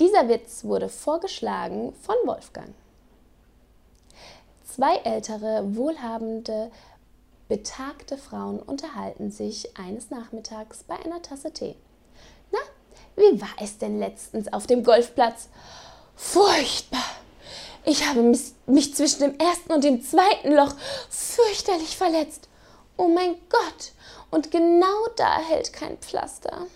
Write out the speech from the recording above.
Dieser Witz wurde vorgeschlagen von Wolfgang. Zwei ältere, wohlhabende, betagte Frauen unterhalten sich eines Nachmittags bei einer Tasse Tee. Na, wie war es denn letztens auf dem Golfplatz? Furchtbar! Ich habe mich zwischen dem ersten und dem zweiten Loch fürchterlich verletzt. Oh mein Gott! Und genau da hält kein Pflaster.